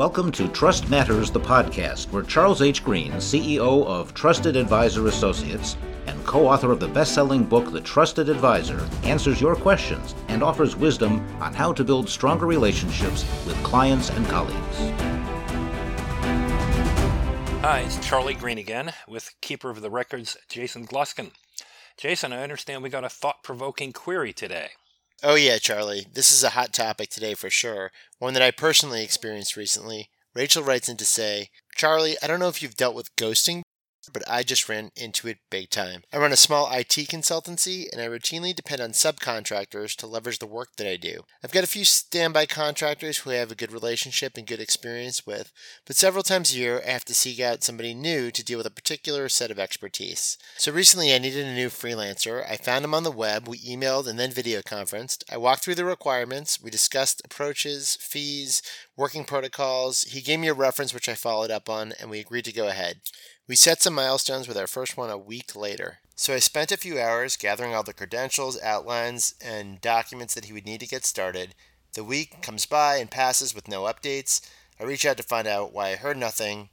Welcome to Trust Matters, the podcast, where Charles H. Green, CEO of Trusted Advisor Associates and co author of the best selling book, The Trusted Advisor, answers your questions and offers wisdom on how to build stronger relationships with clients and colleagues. Hi, it's Charlie Green again with Keeper of the Records, Jason Gluskin. Jason, I understand we got a thought provoking query today. Oh, yeah, Charlie. This is a hot topic today for sure, one that I personally experienced recently. Rachel writes in to say, Charlie, I don't know if you've dealt with ghosting but I just ran into it big time. I run a small IT consultancy and I routinely depend on subcontractors to leverage the work that I do. I've got a few standby contractors who I have a good relationship and good experience with, but several times a year I have to seek out somebody new to deal with a particular set of expertise. So recently I needed a new freelancer. I found him on the web, we emailed and then video conferenced. I walked through the requirements, we discussed approaches, fees, working protocols. He gave me a reference which I followed up on and we agreed to go ahead. We set some milestones with our first one a week later. So I spent a few hours gathering all the credentials, outlines, and documents that he would need to get started. The week comes by and passes with no updates. I reach out to find out why I heard nothing.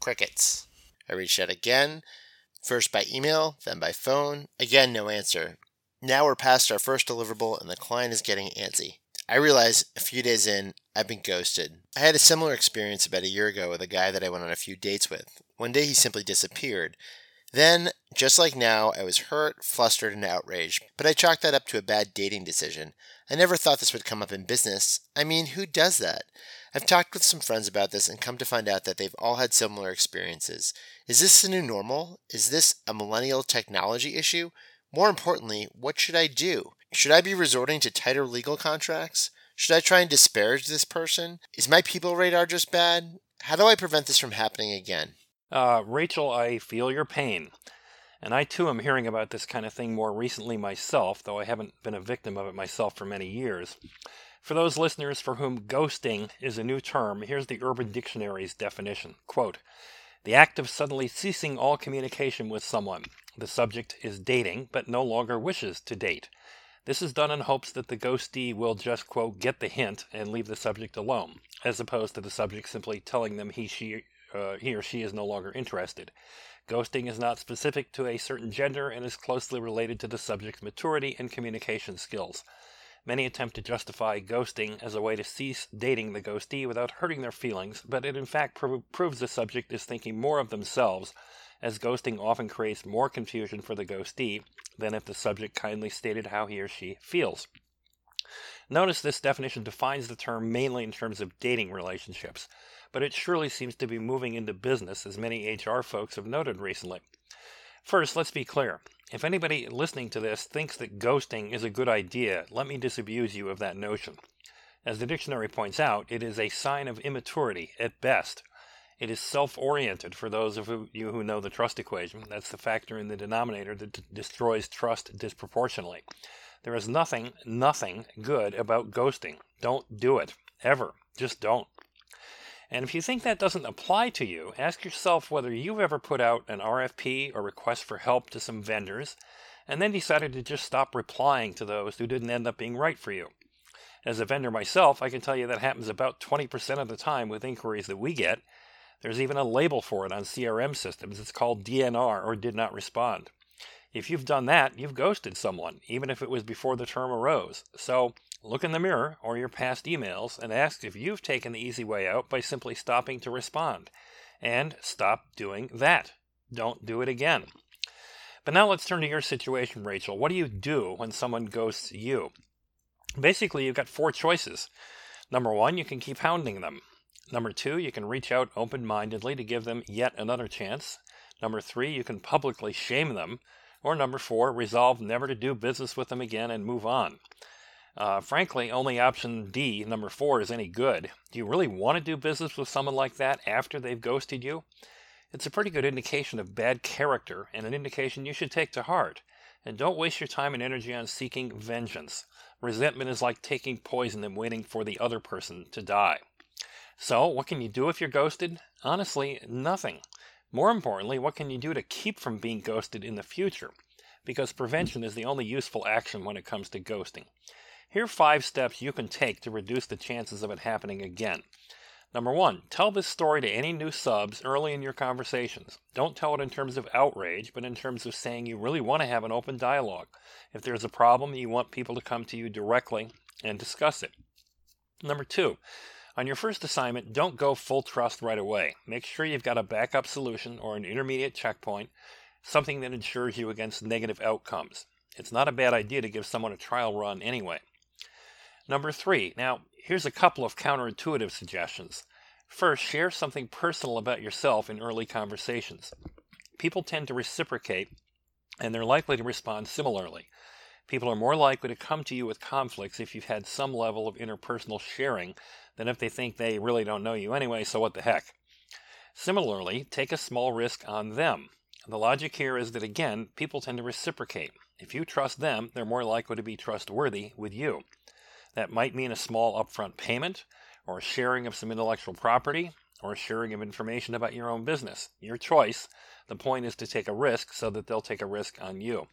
Crickets. I reached out again, first by email, then by phone. Again, no answer. Now we're past our first deliverable and the client is getting antsy. I realize a few days in, I've been ghosted. I had a similar experience about a year ago with a guy that I went on a few dates with. One day he simply disappeared. Then, just like now, I was hurt, flustered, and outraged, but I chalked that up to a bad dating decision. I never thought this would come up in business. I mean, who does that? I've talked with some friends about this and come to find out that they've all had similar experiences. Is this the new normal? Is this a millennial technology issue? More importantly, what should I do? Should I be resorting to tighter legal contracts? Should I try and disparage this person? Is my people radar just bad? How do I prevent this from happening again? Uh, Rachel, I feel your pain. And I too am hearing about this kind of thing more recently myself, though I haven't been a victim of it myself for many years. For those listeners for whom ghosting is a new term, here's the Urban Dictionary's definition. Quote, the act of suddenly ceasing all communication with someone. The subject is dating, but no longer wishes to date. This is done in hopes that the ghostee will just, quote, get the hint and leave the subject alone, as opposed to the subject simply telling them he, she, uh, he or she is no longer interested. Ghosting is not specific to a certain gender and is closely related to the subject's maturity and communication skills. Many attempt to justify ghosting as a way to cease dating the ghostee without hurting their feelings, but it in fact pro- proves the subject is thinking more of themselves as ghosting often creates more confusion for the ghostee than if the subject kindly stated how he or she feels. Notice this definition defines the term mainly in terms of dating relationships, but it surely seems to be moving into business, as many HR folks have noted recently. First, let's be clear. If anybody listening to this thinks that ghosting is a good idea, let me disabuse you of that notion. As the dictionary points out, it is a sign of immaturity at best it is self oriented for those of you who know the trust equation. That's the factor in the denominator that d- destroys trust disproportionately. There is nothing, nothing good about ghosting. Don't do it. Ever. Just don't. And if you think that doesn't apply to you, ask yourself whether you've ever put out an RFP or request for help to some vendors and then decided to just stop replying to those who didn't end up being right for you. As a vendor myself, I can tell you that happens about 20% of the time with inquiries that we get, there's even a label for it on CRM systems. It's called DNR or did not respond. If you've done that, you've ghosted someone, even if it was before the term arose. So look in the mirror or your past emails and ask if you've taken the easy way out by simply stopping to respond. And stop doing that. Don't do it again. But now let's turn to your situation, Rachel. What do you do when someone ghosts you? Basically, you've got four choices. Number one, you can keep hounding them. Number two, you can reach out open mindedly to give them yet another chance. Number three, you can publicly shame them. Or number four, resolve never to do business with them again and move on. Uh, frankly, only option D, number four, is any good. Do you really want to do business with someone like that after they've ghosted you? It's a pretty good indication of bad character and an indication you should take to heart. And don't waste your time and energy on seeking vengeance. Resentment is like taking poison and waiting for the other person to die. So, what can you do if you're ghosted? Honestly, nothing. More importantly, what can you do to keep from being ghosted in the future? Because prevention is the only useful action when it comes to ghosting. Here are five steps you can take to reduce the chances of it happening again. Number one, tell this story to any new subs early in your conversations. Don't tell it in terms of outrage, but in terms of saying you really want to have an open dialogue. If there's a problem, you want people to come to you directly and discuss it. Number two, on your first assignment, don't go full trust right away. Make sure you've got a backup solution or an intermediate checkpoint, something that ensures you against negative outcomes. It's not a bad idea to give someone a trial run anyway. Number three, now here's a couple of counterintuitive suggestions. First, share something personal about yourself in early conversations. People tend to reciprocate, and they're likely to respond similarly. People are more likely to come to you with conflicts if you've had some level of interpersonal sharing than if they think they really don't know you anyway, so what the heck. Similarly, take a small risk on them. The logic here is that, again, people tend to reciprocate. If you trust them, they're more likely to be trustworthy with you. That might mean a small upfront payment, or sharing of some intellectual property, or sharing of information about your own business. Your choice. The point is to take a risk so that they'll take a risk on you.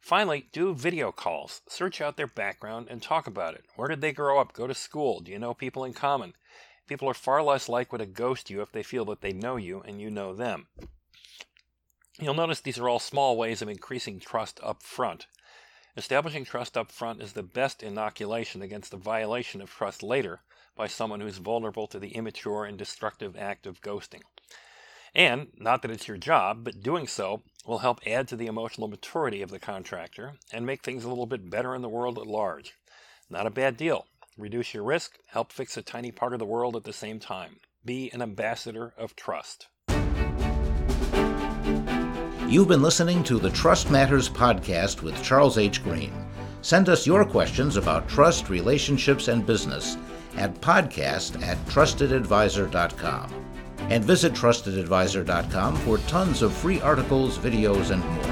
Finally, do video calls. Search out their background and talk about it. Where did they grow up? Go to school? Do you know people in common? People are far less likely to ghost you if they feel that they know you and you know them. You'll notice these are all small ways of increasing trust up front. Establishing trust up front is the best inoculation against the violation of trust later by someone who's vulnerable to the immature and destructive act of ghosting. And, not that it's your job, but doing so will help add to the emotional maturity of the contractor and make things a little bit better in the world at large. Not a bad deal. Reduce your risk, help fix a tiny part of the world at the same time. Be an ambassador of trust. You've been listening to the Trust Matters podcast with Charles H. Green. Send us your questions about trust, relationships, and business at podcast at trustedadvisor.com and visit trustedadvisor.com for tons of free articles, videos, and more.